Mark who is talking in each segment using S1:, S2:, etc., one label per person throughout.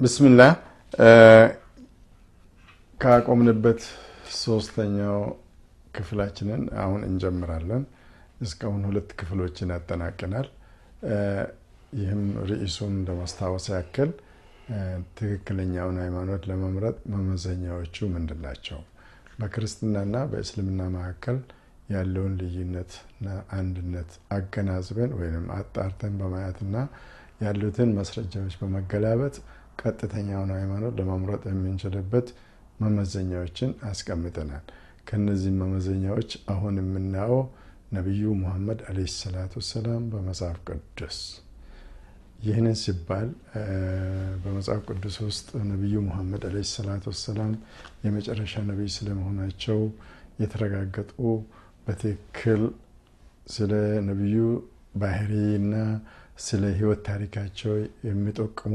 S1: ብስምላህ ካቆምንበት ሶስተኛው ክፍላችንን አሁን እንጀምራለን። እስካሁን ሁለት ክፍሎችን ያጠናቅናል። ይህም ርዕሱን ለማስታወስ ያክል ትክክለኛውን ሃይማኖት ለመምረጥ መመዘኛዎቹ ምንድን ናቸው? በክርስትናና በእስልምና መካከል ያለውን ልዩነትና አንድነት አገናዝበን ወይም አጣርተን በማየትና ያሉትን ማስረጃዎች በመገላበጥ ቀጥተኛውን ሃይማኖት ለመምረጥ የምንችልበት መመዘኛዎችን አስቀምጠናል። ከነዚህ መመዘኛዎች አሁን የምናየው ነቢዩ ሙሐመድ ዓለይሂ ሰላቱ ወሰላም በመጽሐፍ ቅዱስ ይህንን ሲባል በመጽሐፍ ቅዱስ ውስጥ ነቢዩ ሙሐመድ ዓለይሂ ሰላቱ ወሰላም የመጨረሻ ነቢይ ስለመሆናቸው የተረጋገጡ በትክክል ስለ ነቢዩ ባህሪና ስለ ሕይወት ታሪካቸው የሚጠቅሙ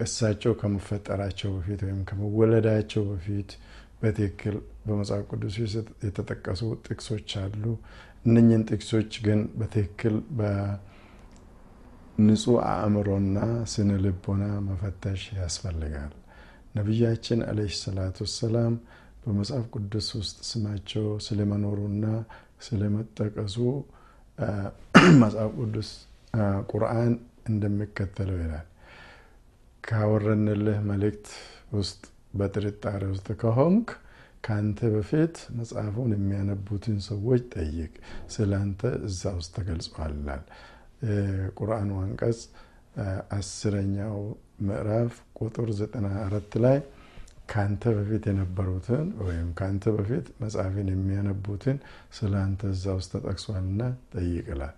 S1: እሳቸው ከመፈጠራቸው በፊት ወይም ከመወለዳቸው በፊት በትክክል በመጽሐፍ ቅዱስ የተጠቀሱ ጥቅሶች አሉ። እነኝን ጥቅሶች ግን በትክክል በንጹህ አእምሮና ስነ ልቦና መፈተሽ ያስፈልጋል። ነቢያችን ዓለይሂ ሰላቱ ወሰላም በመጽሐፍ ቅዱስ ውስጥ ስማቸው ስለመኖሩና ስለመጠቀሱ መጽሐፍ ቅዱስ ቁርአን እንደሚከተለው ይላል። ካወረንልህ መልእክት ውስጥ በጥርጣሬ ውስጥ ከሆንክ ከአንተ በፊት መጽሐፉን የሚያነቡትን ሰዎች ጠይቅ፣ ስለ እዛ ውስጥ ተገልጿላል። ቁርአኑ አንቀጽ አስረኛው ምዕራፍ ቁጥር ዘጠና አራት ላይ ከአንተ በፊት የነበሩትን ወይም ከአንተ በፊት መጽሐፍን የሚያነቡትን ስለ አንተ እዛ ውስጥ ተጠቅሷልና ጠይቅላል።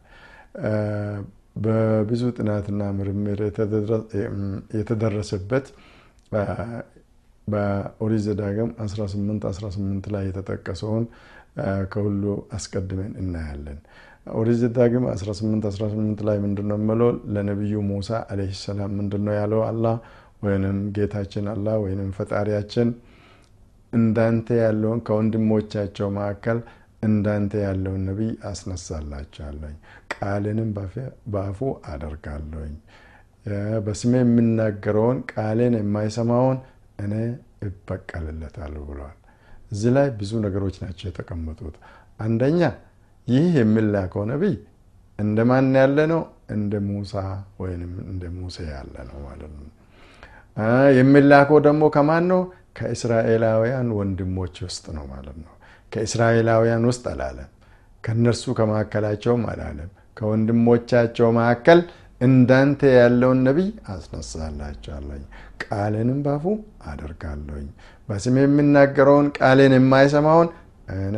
S1: በብዙ ጥናትና ምርምር የተደረሰበት በኦሪት ዘዳግም 18 18 ላይ የተጠቀሰውን ከሁሉ አስቀድመን እናያለን። ኦሪት ዘዳግም 18 18 ላይ ምንድነው የምለው? ለነቢዩ ሙሳ ዓለይሂ ሰላም ምንድነው ያለው? አላህ ወይንም ጌታችን አላህ ወይንም ፈጣሪያችን እንዳንተ ያለውን ከወንድሞቻቸው መካከል እንዳንተ ያለውን ነቢይ አስነሳላቸዋለኝ፣ ቃልንም በአፉ አደርጋለኝ፣ በስሜ የሚናገረውን ቃሌን የማይሰማውን እኔ እበቀልለታለሁ ብለዋል። እዚህ ላይ ብዙ ነገሮች ናቸው የተቀመጡት። አንደኛ ይህ የሚላከው ነቢይ እንደ ማን ያለ ነው? እንደ ሙሳ ወይም እንደ ሙሴ ያለ ነው ማለት ነው። የሚላከው ደግሞ ከማን ነው? ከእስራኤላውያን ወንድሞች ውስጥ ነው ማለት ነው። ከእስራኤላውያን ውስጥ አላለም። ከእነርሱ ከመካከላቸውም አላለም። ከወንድሞቻቸው መካከል እንዳንተ ያለውን ነቢይ አስነሳላቸዋለኝ፣ ቃሌንም ባፉ አደርጋለኝ፣ በስሜ የሚናገረውን ቃሌን የማይሰማውን እኔ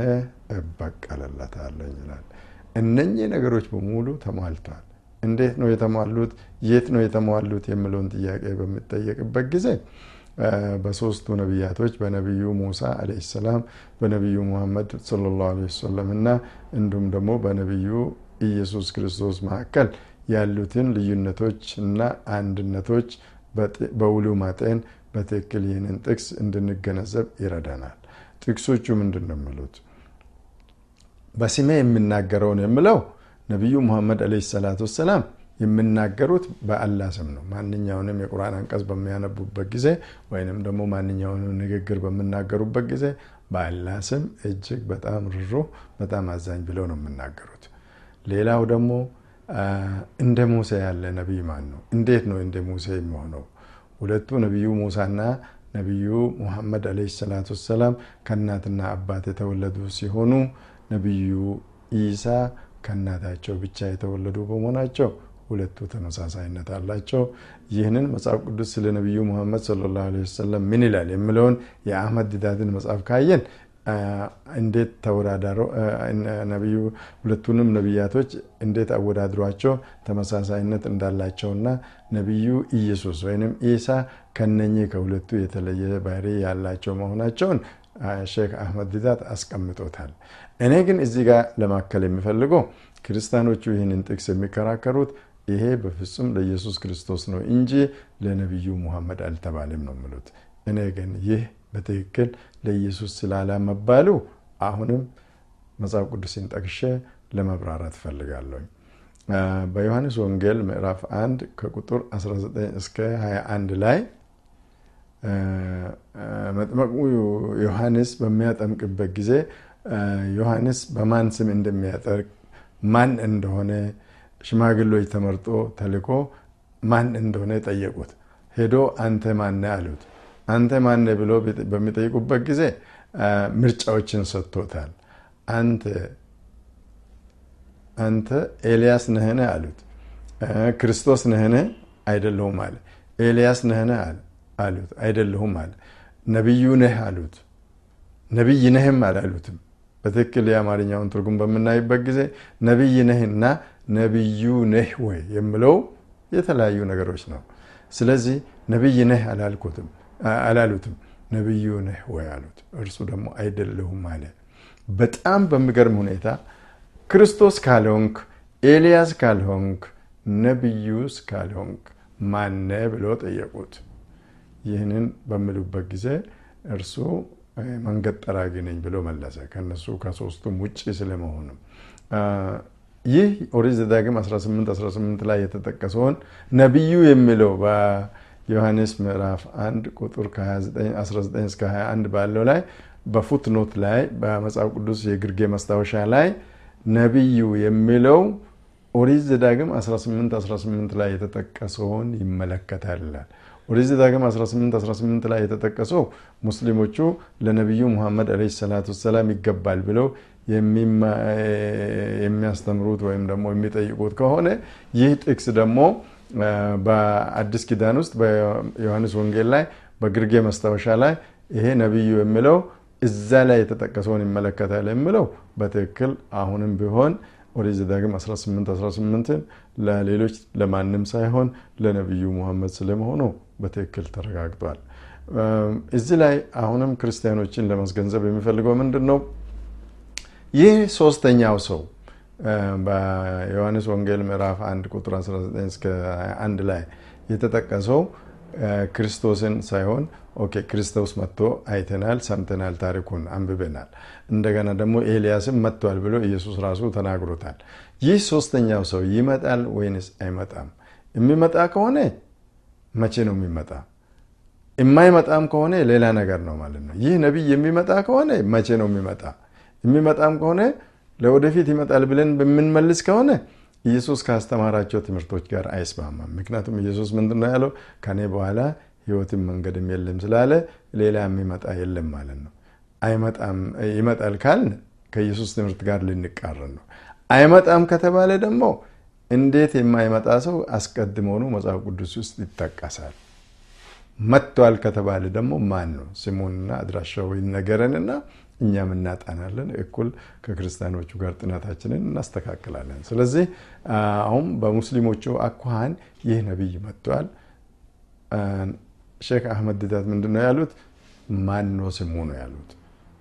S1: እበቀልለታለኝ ይላል። እነኚህ ነገሮች በሙሉ ተሟልተዋል። እንዴት ነው የተሟሉት? የት ነው የተሟሉት? የሚለውን ጥያቄ በሚጠየቅበት ጊዜ በሶስቱ ነቢያቶች በነቢዩ ሙሳ ዓለይሂ ሰላም፣ በነቢዩ ሙሐመድ ሰለላሁ ዓለይሂ ወሰለም እና እንዲሁም ደግሞ በነቢዩ ኢየሱስ ክርስቶስ መካከል ያሉትን ልዩነቶች እና አንድነቶች በውሉ ማጤን በትክክል ይህንን ጥቅስ እንድንገነዘብ ይረዳናል። ጥቅሶቹ ምንድን ነው የሚሉት? በስሜ የሚናገረውን የምለው ነቢዩ ሙሐመድ ዓለይሂ ሰላቱ ወሰላም የሚናገሩት በአላህ ስም ነው። ማንኛውንም የቁርአን አንቀጽ በሚያነቡበት ጊዜ ወይንም ደግሞ ማንኛውንም ንግግር በሚናገሩበት ጊዜ በአላህ ስም እጅግ በጣም ርኅሩህ በጣም አዛኝ ብለው ነው የሚናገሩት። ሌላው ደግሞ እንደ ሙሴ ያለ ነቢይ ማን ነው? እንዴት ነው እንደ ሙሴ የሚሆነው? ሁለቱ ነቢዩ ሙሳና ነቢዩ ሙሐመድ ዓለይሂ ሰላቱ ወሰላም ከእናትና አባት የተወለዱ ሲሆኑ ነቢዩ ኢሳ ከእናታቸው ብቻ የተወለዱ በመሆናቸው ሁለቱ ተመሳሳይነት አላቸው። ይህንን መጽሐፍ ቅዱስ ስለ ነቢዩ ሙሐመድ ሰለላሁ ዓለይሂ ወሰለም ምን ይላል የሚለውን የአህመድ ዲዳትን መጽሐፍ ካየን እንዴት ተወዳዳሮ ነቢዩ ሁለቱንም ነቢያቶች እንዴት አወዳድሯቸው ተመሳሳይነት እንዳላቸውና ነቢዩ ኢየሱስ ወይም ኢሳ ከነኚህ ከሁለቱ የተለየ ባህሪ ያላቸው መሆናቸውን ሼክ አህመድ ዲዳት አስቀምጦታል። እኔ ግን እዚህ ጋር ለማከል የሚፈልገው ክርስቲያኖቹ ይህንን ጥቅስ የሚከራከሩት ይሄ በፍጹም ለኢየሱስ ክርስቶስ ነው እንጂ ለነቢዩ ሙሐመድ አልተባለም ነው የሚሉት። እኔ ግን ይህ በትክክል ለኢየሱስ ስላላመባሉ አሁንም መጽሐፍ ቅዱስን ጠቅሼ ለመብራራት እፈልጋለሁ። በዮሐንስ ወንጌል ምዕራፍ 1 ከቁጥር 19 እስከ 21 ላይ መጥመቁ ዮሐንስ በሚያጠምቅበት ጊዜ ዮሐንስ በማን ስም እንደሚያጠርቅ ማን እንደሆነ ሽማግሎች ተመርጦ ተልኮ ማን እንደሆነ ጠየቁት። ሄዶ አንተ ማነ አሉት። አንተ ማነ ብሎ በሚጠይቁበት ጊዜ ምርጫዎችን ሰጥቶታል። አንተ አንተ ኤልያስ ነህን አሉት። ክርስቶስ ነህን? አይደለሁም አለ። ኤልያስ ነህን አሉት። አይደለሁም አለ። ነቢዩ ነህ አሉት። ነቢይ ነህም አላሉትም። በትክክል የአማርኛውን ትርጉም በምናይበት ጊዜ ነቢይ ነህና ነቢዩ ነህ ወይ የምለው የተለያዩ ነገሮች ነው። ስለዚህ ነቢይ ነህ አላሉትም። ነቢዩ ነህ ወይ አሉት። እርሱ ደግሞ አይደለሁም አለ። በጣም በሚገርም ሁኔታ ክርስቶስ ካልሆንክ፣ ኤልያስ ካልሆንክ፣ ነቢዩስ ካልሆንክ ማነ ብሎ ጠየቁት። ይህንን በሚሉበት ጊዜ እርሱ መንገድ ጠራጊ ነኝ ብሎ መለሰ። ከነሱ ከሶስቱም ውጭ ስለመሆኑ ይህ ኦሪት ዘዳግም 18 18 ላይ የተጠቀሰውን ነቢዩ የሚለው በዮሐንስ ምዕራፍ 1 ቁጥር 19 እስከ 21 ባለው ላይ በፉትኖት ላይ በመጽሐፍ ቅዱስ የግርጌ መስታወሻ ላይ ነቢዩ የሚለው ኦሪት ዘዳግም 18 18 ላይ የተጠቀሰውን ይመለከታል። ኦሪት ዘዳግም 18 18 ላይ የተጠቀሰው ሙስሊሞቹ ለነቢዩ ሙሐመድ ዓለይሂ ሰላቱ ወሰላም ይገባል ብለው የሚያስተምሩት ወይም ደግሞ የሚጠይቁት ከሆነ ይህ ጥቅስ ደግሞ በአዲስ ኪዳን ውስጥ በዮሐንስ ወንጌል ላይ በግርጌ መስታወሻ ላይ ይሄ ነቢዩ የሚለው እዛ ላይ የተጠቀሰውን ይመለከታል የሚለው በትክክል አሁንም ቢሆን ኦሪት ዘዳግም 18 18ን ለሌሎች ለማንም ሳይሆን ለነቢዩ ሙሐመድ ስለመሆኑ በትክክል ተረጋግጧል። እዚህ ላይ አሁንም ክርስቲያኖችን ለማስገንዘብ የሚፈልገው ምንድን ነው? ይህ ሶስተኛው ሰው በዮሐንስ ወንጌል ምዕራፍ 1 ቁጥር 19 እስከ 21 ላይ የተጠቀሰው ክርስቶስን ሳይሆን okay ክርስቶስ መጥቶ አይተናል፣ ሰምተናል፣ ታሪኩን አንብበናል። እንደገና ደግሞ ኤልያስም መጥቷል ብሎ ኢየሱስ ራሱ ተናግሮታል። ይህ ሶስተኛው ሰው ይመጣል ወይንስ አይመጣም? የሚመጣ ከሆነ መቼ ነው የሚመጣ? የማይመጣም ከሆነ ሌላ ነገር ነው ማለት ነው። ይህ ነቢይ የሚመጣ ከሆነ መቼ ነው የሚመጣ? የሚመጣም ከሆነ ለወደፊት ይመጣል ብለን በምንመልስ ከሆነ ኢየሱስ ካስተማራቸው ትምህርቶች ጋር አይስማማም። ምክንያቱም ኢየሱስ ምንድን ያለው? ከኔ በኋላ ሕይወትም መንገድም የለም ስላለ ሌላ የሚመጣ የለም ማለት ነው። ይመጣል ካልን ከኢየሱስ ትምህርት ጋር ልንቃረን ነው። አይመጣም ከተባለ ደግሞ እንዴት የማይመጣ ሰው አስቀድሞውኑ መጽሐፍ ቅዱስ ውስጥ ይጠቀሳል? መጥቷል ከተባለ ደግሞ ማን ነው? ስሙንና አድራሻው ይነገረንና እኛም እናጣናለን። እኩል ከክርስቲያኖቹ ጋር ጥናታችንን እናስተካክላለን። ስለዚህ አሁን በሙስሊሞቹ አኳኋን ይህ ነቢይ መጥቷል። ሼክ አህመድ ዲዳት ምንድን ነው ያሉት? ማን ነው ስሙ ነው ያሉት።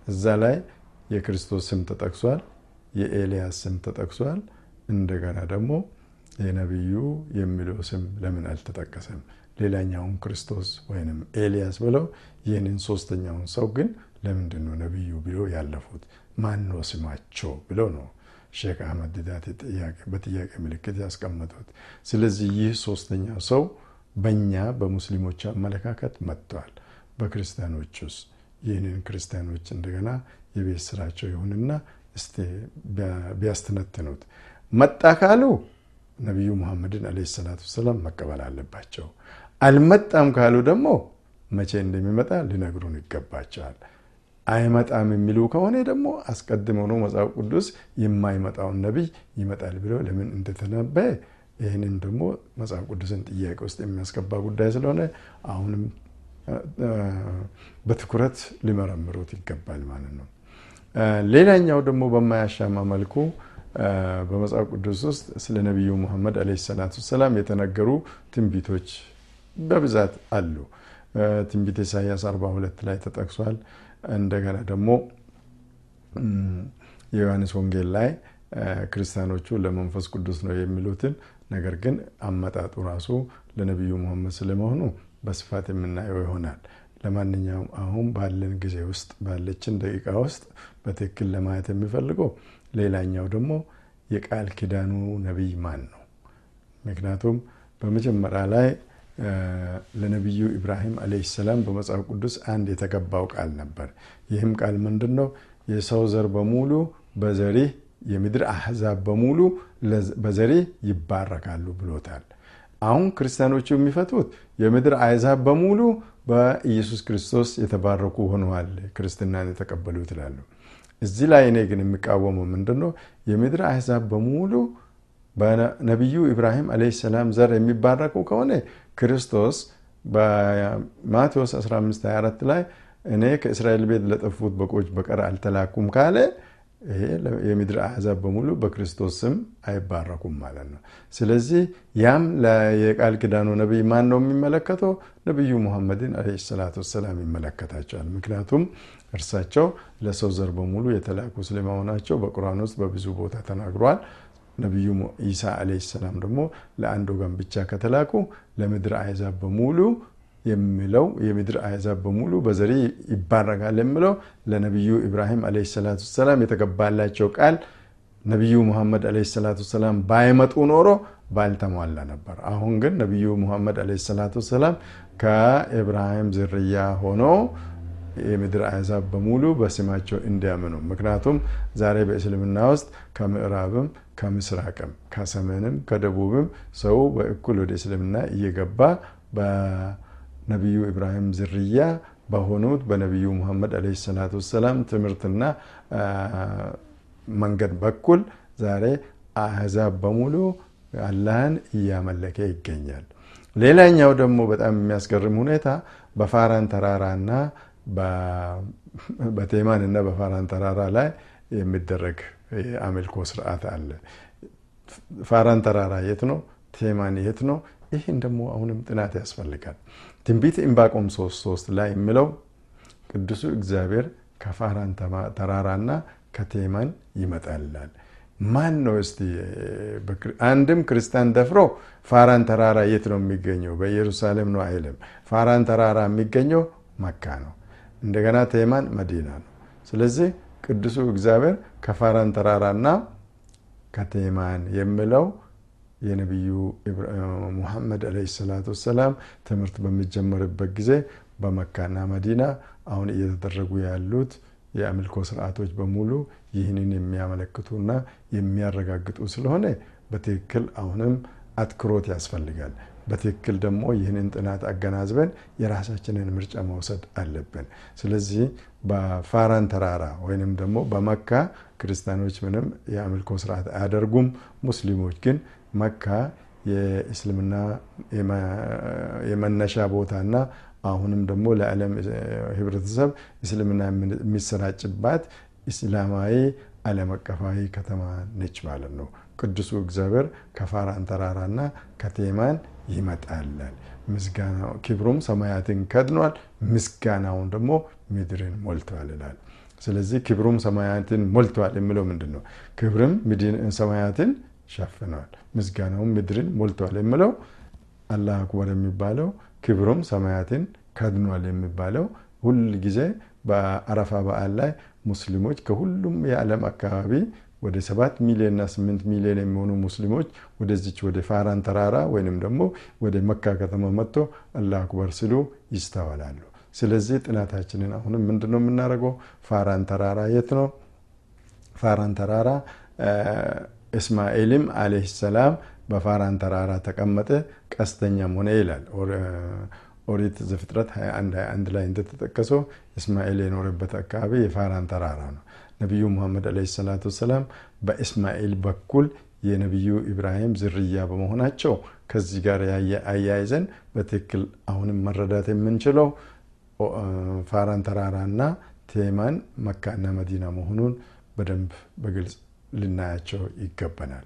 S1: እዛ ላይ የክርስቶስ ስም ተጠቅሷል፣ የኤልያስ ስም ተጠቅሷል። እንደገና ደግሞ የነቢዩ የሚለው ስም ለምን አልተጠቀሰም? ሌላኛውን ክርስቶስ ወይም ኤልያስ ብለው ይህንን ሶስተኛውን ሰው ግን ለምንድን ነው ነቢዩ ብሎ ያለፉት? ማን ነው ስማቸው ብለው ነው ሼክ አህመድ ዲዳት በጥያቄ ምልክት ያስቀመጡት። ስለዚህ ይህ ሶስተኛው ሰው በእኛ በሙስሊሞች አመለካከት መጥተዋል። በክርስቲያኖች ውስጥ ይህንን ክርስቲያኖች እንደገና የቤት ስራቸው ይሁንና እስቲ ቢያስተነትኑት መጣ ካሉ ነቢዩ ሙሐመድን ዓለይሂ ሰላቱ ወሰላም መቀበል አለባቸው። አልመጣም ካሉ ደግሞ መቼ እንደሚመጣ ሊነግሩን ይገባቸዋል። አይመጣም የሚሉ ከሆነ ደግሞ አስቀድመው ነው መጽሐፍ ቅዱስ የማይመጣውን ነቢይ ይመጣል ብለው ለምን እንደተነበየ ይህንን ደግሞ መጽሐፍ ቅዱስን ጥያቄ ውስጥ የሚያስገባ ጉዳይ ስለሆነ አሁንም በትኩረት ሊመረምሩት ይገባል ማለት ነው። ሌላኛው ደግሞ በማያሻማ መልኩ በመጽሐፍ ቅዱስ ውስጥ ስለ ነቢዩ ሙሐመድ ዓለይሂ ሰላቱ ወሰላም የተነገሩ ትንቢቶች በብዛት አሉ። ትንቢት ኢሳያስ 42 ላይ ተጠቅሷል። እንደገና ደግሞ የዮሐንስ ወንጌል ላይ ክርስቲያኖቹ ለመንፈስ ቅዱስ ነው የሚሉትን ነገር ግን አመጣጡ ራሱ ለነቢዩ ሙሐመድ ስለመሆኑ በስፋት የምናየው ይሆናል። ለማንኛውም አሁን ባለን ጊዜ ውስጥ ባለችን ደቂቃ ውስጥ በትክክል ለማየት የሚፈልገው ሌላኛው ደግሞ የቃል ኪዳኑ ነቢይ ማን ነው? ምክንያቱም በመጀመሪያ ላይ ለነቢዩ ኢብራሂም ዓለይሂ ሰላም በመጽሐፍ ቅዱስ አንድ የተገባው ቃል ነበር። ይህም ቃል ምንድን ነው? የሰው ዘር በሙሉ በዘሪህ የምድር አሕዛብ በሙሉ በዘሪህ ይባረካሉ ብሎታል። አሁን ክርስቲያኖቹ የሚፈቱት የምድር አሕዛብ በሙሉ በኢየሱስ ክርስቶስ የተባረኩ ሆነዋል፣ ክርስትናን የተቀበሉት ይላሉ። እዚህ ላይ እኔ ግን የሚቃወመው ምንድን ነው? የምድር አሕዛብ በሙሉ በነቢዩ ኢብራሂም ዓለይሂ ሰላም ዘር የሚባረኩ ከሆነ ክርስቶስ በማቴዎስ 1524 ላይ እኔ ከእስራኤል ቤት ለጠፉት በጎች በቀር አልተላኩም ካለ ይሄ የምድር አሕዛብ በሙሉ በክርስቶስ ስም አይባረኩም ማለት ነው። ስለዚህ ያም የቃል ኪዳኑ ነቢይ ማን ነው የሚመለከተው? ነቢዩ ሙሐመድን ዓለይሂ ሰላቱ ወሰላም ይመለከታቸዋል። ምክንያቱም እርሳቸው ለሰው ዘር በሙሉ የተላኩ ስለመሆናቸው በቁርአን ውስጥ በብዙ ቦታ ተናግሯል። ነቢዩ ኢሳ ዓለይሂ ሰላም ደግሞ ለአንድ ወገን ብቻ ከተላኩ ለምድር አሕዛብ በሙሉ የሚለው የምድር አሕዛብ በሙሉ በዘሪ ይባረካል የሚለው ለነቢዩ ኢብራሂም ዓለይሂ ሰላቱ ወሰላም የተገባላቸው ቃል ነቢዩ ሙሐመድ ዓለይሂ ሰላቱ ወሰላም ባይመጡ ኖሮ ባልተሟላ ነበር። አሁን ግን ነቢዩ ሙሐመድ ዓለይሂ ሰላቱ ወሰላም ከኢብራሂም ዝርያ ሆኖ የምድር አሕዛብ በሙሉ በስማቸው እንዲያምኑ ምክንያቱም ዛሬ በእስልምና ውስጥ ከምዕራብም ከምስራቅም ከሰሜንም ከደቡብም ሰው በእኩል ወደ እስልምና እየገባ በነቢዩ ኢብራሂም ዝርያ በሆኑት በነቢዩ ሙሐመድ ዓለይሂ ሰላቱ ወሰላም ትምህርትና መንገድ በኩል ዛሬ አሕዛብ በሙሉ አላህን እያመለከ ይገኛል። ሌላኛው ደግሞ በጣም የሚያስገርም ሁኔታ በፋራን ተራራና በቴማን እና በፋራን ተራራ ላይ የሚደረግ የአምልኮ ስርዓት አለ። ፋራን ተራራ የት ነው? ቴማን የት ነው? ይህን ደግሞ አሁንም ጥናት ያስፈልጋል። ትንቢት ዕንባቆም ሶስት ላይ የሚለው ቅዱሱ እግዚአብሔር ከፋራን ተራራና ከቴማን ይመጣል ይላል። ማን ነው እስቲ? አንድም ክርስቲያን ደፍሮ ፋራን ተራራ የት ነው የሚገኘው? በኢየሩሳሌም ነው አይልም። ፋራን ተራራ የሚገኘው መካ ነው። እንደገና ቴማን መዲና ነው። ስለዚህ ቅዱሱ እግዚአብሔር ከፋራን ተራራና ከቴማን የሚለው የነቢዩ ሙሐመድ ዓለይሂ ሰላቱ ወሰላም ትምህርት በሚጀመርበት ጊዜ በመካና መዲና አሁን እየተደረጉ ያሉት የአምልኮ ስርዓቶች በሙሉ ይህንን የሚያመለክቱና የሚያረጋግጡ ስለሆነ በትክክል አሁንም አትኩሮት ያስፈልጋል። በትክክል ደግሞ ይህንን ጥናት አገናዝበን የራሳችንን ምርጫ መውሰድ አለብን። ስለዚህ በፋራን ተራራ ወይንም ደግሞ በመካ ክርስቲያኖች ምንም የአምልኮ ስርዓት አያደርጉም። ሙስሊሞች ግን መካ የእስልምና የመነሻ ቦታና አሁንም ደግሞ ለዓለም ህብረተሰብ እስልምና የሚሰራጭባት እስላማዊ ዓለም አቀፋዊ ከተማ ነች ማለት ነው። ቅዱሱ እግዚአብሔር ከፋራን ተራራና ከቴማን ይመጣላል። ምስጋናው ክብሩም ሰማያትን ከድኗል፣ ምስጋናውን ደግሞ ምድርን ሞልቷል ይላል። ስለዚህ ክብሩም ሰማያትን ሞልቷል የሚለው ምንድን ነው? ክብርም ሰማያትን ሸፍነዋል፣ ምስጋናውም ምድርን ሞልቷል የሚለው አላህ አክበር የሚባለው ክብሩም ሰማያትን ከድኗል የሚባለው ሁል ጊዜ በአረፋ በዓል ላይ ሙስሊሞች ከሁሉም የዓለም አካባቢ ወደ ሰባት ሚሊዮንና ስምንት ሚሊዮን የሚሆኑ ሙስሊሞች ወደዚች ወደ ፋራን ተራራ ወይንም ደግሞ ወደ መካ ከተማ መጥቶ አላህ አክበር ሲሉ ይስተዋላሉ። ስለዚህ ጥናታችንን አሁንም ምንድን ነው የምናደርገው? ፋራን ተራራ የት ነው? ፋራን ተራራ እስማኤልም አለይሂ ሰላም በፋራን ተራራ ተቀመጠ፣ ቀስተኛም ሆነ ይላል። ኦሪት ዘፍጥረት 21 21 ላይ እንደተጠቀሰው እስማኤል የኖረበት አካባቢ የፋራን ተራራ ነው። ነቢዩ ሙሐመድ ዓለይሂ ሰላቱ ወሰላም በእስማኤል በኩል የነቢዩ ኢብራሂም ዝርያ በመሆናቸው ከዚህ ጋር አያይዘን በትክክል አሁንም መረዳት የምንችለው ፋራን ተራራና ቴማን መካና መዲና መሆኑን በደንብ በግልጽ ልናያቸው ይገባናል።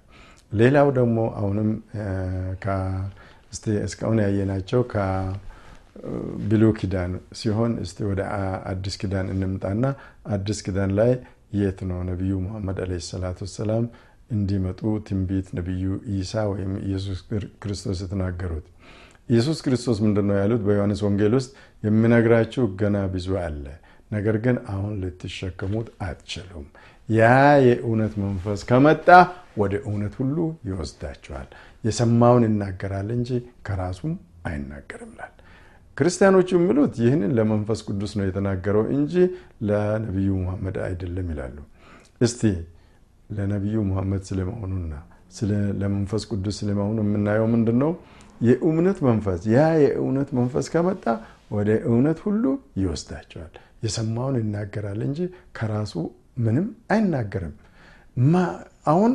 S1: ሌላው ደግሞ አሁንም እስካሁን ያየናቸው ከብሉይ ኪዳን ሲሆን እስቲ ወደ አዲስ ኪዳን እንምጣና አዲስ ኪዳን ላይ የት ነው ነቢዩ ሙሐመድ ዓለይሂ ሰላቱ ወሰላም እንዲመጡ ትንቢት ነቢዩ ኢሳ ወይም ኢየሱስ ክርስቶስ የተናገሩት? ኢየሱስ ክርስቶስ ምንድን ነው ያሉት? በዮሐንስ ወንጌል ውስጥ የምነግራችሁ ገና ብዙ አለ፣ ነገር ግን አሁን ልትሸከሙት አትችሉም። ያ የእውነት መንፈስ ከመጣ ወደ እውነት ሁሉ ይወስዳችኋል። የሰማውን ይናገራል እንጂ ከራሱም አይናገርም ይላል። ክርስቲያኖቹ የሚሉት ይህንን ለመንፈስ ቅዱስ ነው የተናገረው እንጂ ለነቢዩ ሙሐመድ አይደለም ይላሉ። እስቲ ለነቢዩ ሙሐመድ ስለመሆኑና ለመንፈስ ቅዱስ ስለመሆኑ የምናየው ምንድን ነው? የእውነት መንፈስ ያ የእውነት መንፈስ ከመጣ ወደ እውነት ሁሉ ይወስዳቸዋል። የሰማውን ይናገራል እንጂ ከራሱ ምንም አይናገርም። አሁን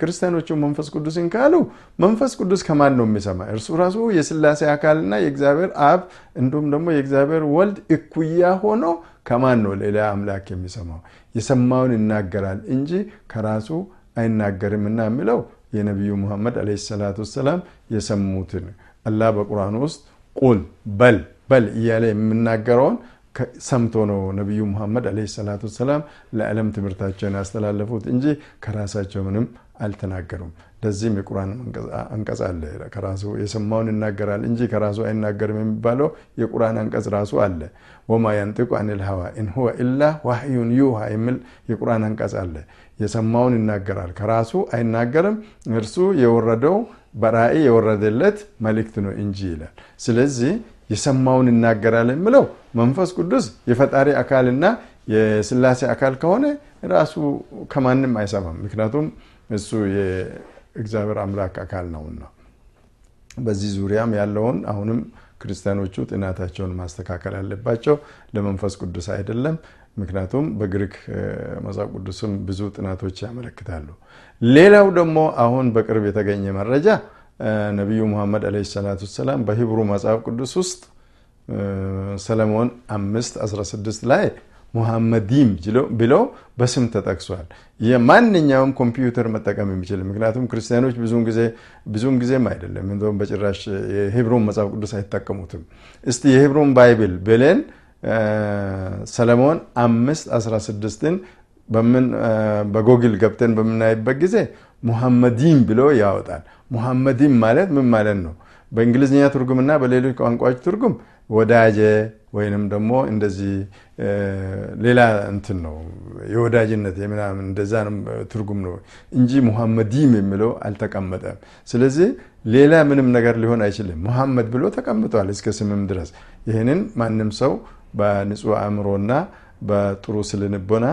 S1: ክርስቲያኖቹ መንፈስ ቅዱስን ካሉ መንፈስ ቅዱስ ከማን ነው የሚሰማ? እርሱ ራሱ የስላሴ አካልና የእግዚአብሔር አብ እንዲሁም ደግሞ የእግዚአብሔር ወልድ እኩያ ሆኖ ከማን ነው ሌላ አምላክ የሚሰማው? የሰማውን ይናገራል እንጂ ከራሱ አይናገርም እና የሚለው የነቢዩ ሙሐመድ ዓለይሂ ሰላቱ ወሰላም የሰሙትን አላህ በቁርአን ውስጥ ቁል በል በል እያለ የምናገረውን ሰምቶ ነው ነቢዩ ሙሐመድ ዓለይሂ ሰላቱ ወሰላም ለዓለም ትምህርታቸውን ያስተላለፉት እንጂ ከራሳቸው ምንም አልተናገሩም። ለዚህም የቁርአን አንቀጽ አለ። ከራሱ የሰማውን ይናገራል እንጂ ከራሱ አይናገርም የሚባለው የቁርአን አንቀጽ ራሱ አለ። وما ينطق عن الهوى إن هو إلا وحي يوحى የሚል የቁርአን አንቀጽ አለ። የሰማውን ይናገራል፣ ከራሱ አይናገርም። እርሱ የወረደው በራእይ የወረደለት መልእክት ነው እንጂ ይላል። ስለዚህ የሰማውን ይናገራል የሚለው መንፈስ ቅዱስ የፈጣሪ አካልና የስላሴ አካል ከሆነ ራሱ ከማንም አይሰማም። ምክንያቱም እሱ የእግዚአብሔር አምላክ አካል ነውና። በዚህ ዙሪያም ያለውን አሁንም ክርስቲያኖቹ ጥናታቸውን ማስተካከል አለባቸው። ለመንፈስ ቅዱስ አይደለም። ምክንያቱም በግሪክ መጽሐፍ ቅዱስም ብዙ ጥናቶች ያመለክታሉ። ሌላው ደግሞ አሁን በቅርብ የተገኘ መረጃ ነቢዩ ሙሐመድ ዓለይሂ ሰላቱ ወሰላም በሂብሩ መጽሐፍ ቅዱስ ውስጥ ሰለሞን አምስት 16 ላይ ሙሐመዲም ብለው በስም ተጠቅሷል። የማንኛውም ኮምፒውተር መጠቀም የሚችል ምክንያቱም ክርስቲያኖች ብዙውን ጊዜ ብዙውን ጊዜም አይደለም እንደውም በጭራሽ የ Hebrew ን መጽሐፍ ቅዱስ አይጠቀሙትም። እስቲ የ Hebrew ን Bible ብለን ሰለሞን አምስት 16ን በጎግል ገብተን በምናይበት ጊዜ ሙሐመዲም ብሎ ያወጣል። ሙሐመዲም ማለት ምን ማለት ነው? በእንግሊዝኛ ትርጉምና በሌሎች ቋንቋዎች ትርጉም ወዳጀ ወይንም ደግሞ እንደዚህ ሌላ እንትን ነው የወዳጅነት የምናምን እንደዛ ትርጉም ነው እንጂ ሙሐመዲም የሚለው አልተቀመጠም። ስለዚህ ሌላ ምንም ነገር ሊሆን አይችልም። ሙሐመድ ብሎ ተቀምጧል እስከ ስምም ድረስ። ይህንን ማንም ሰው በንጹህ አእምሮና በጥሩ ስልንቦና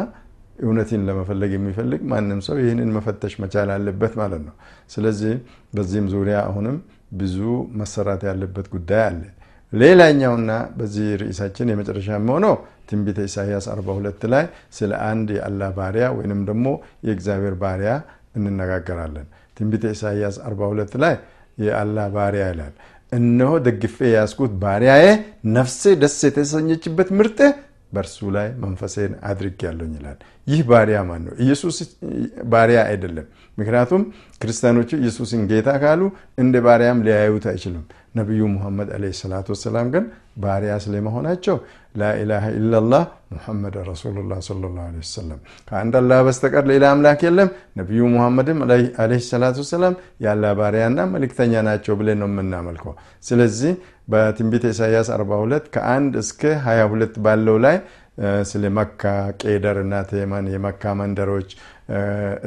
S1: እውነትን ለመፈለግ የሚፈልግ ማንም ሰው ይህንን መፈተሽ መቻል አለበት ማለት ነው። ስለዚህ በዚህም ዙሪያ አሁንም ብዙ መሰራት ያለበት ጉዳይ አለ። ሌላኛውና በዚህ ርዕሳችን የመጨረሻ የሚሆነው ትንቢተ ኢሳያስ 42 ላይ ስለ አንድ የአላህ ባሪያ ወይንም ደግሞ የእግዚአብሔር ባሪያ እንነጋገራለን። ትንቢተ ኢሳያስ 42 ላይ የአላህ ባሪያ ይላል። እነሆ ደግፌ የያዝኩት ባሪያዬ ነፍሴ ደስ የተሰኘችበት ምርጤ በእርሱ ላይ መንፈሴን አድርጌያለሁ ይላል። ይህ ባሪያ ማን ነው? ኢየሱስ ባሪያ አይደለም። ምክንያቱም ክርስቲያኖቹ ኢየሱስን ጌታ ካሉ እንደ ባሪያም ሊያዩት አይችሉም። ነቢዩ ሙሐመድ ዓለይሂ ሰላቱ ወሰላም ግን ባሪያ ስለመሆናቸው ላኢላሃ ኢላላህ ሙሐመድ ረሱሉላህ ሰለላሁ ዓለይሂ ወሰለም ከአንድ አላህ በስተቀር ሌላ አምላክ የለም፣ ነቢዩ ሙሐመድም ዓለይሂ ሰላቱ ወሰላም የአላህ ባሪያና መልእክተኛ ናቸው ብለን ነው የምናመልከው። ስለዚህ በትንቢተ ኢሳያስ 42 ከአንድ እስከ 22 ባለው ላይ ስለ መካ ቄደር እና ቴማን የመካ መንደሮች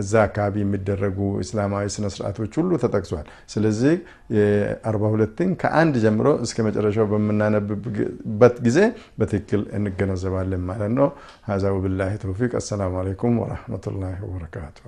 S1: እዛ አካባቢ የሚደረጉ እስላማዊ ስነስርዓቶች ሁሉ ተጠቅሷል። ስለዚህ የ42ን ከአንድ ጀምሮ እስከ መጨረሻው በምናነብበት ጊዜ በትክክል እንገነዘባለን ማለት ነው። ሀዛ ወብላሂ ተውፊቅ። አሰላሙ አለይኩም ወረህመቱላሂ ወበረካቱ።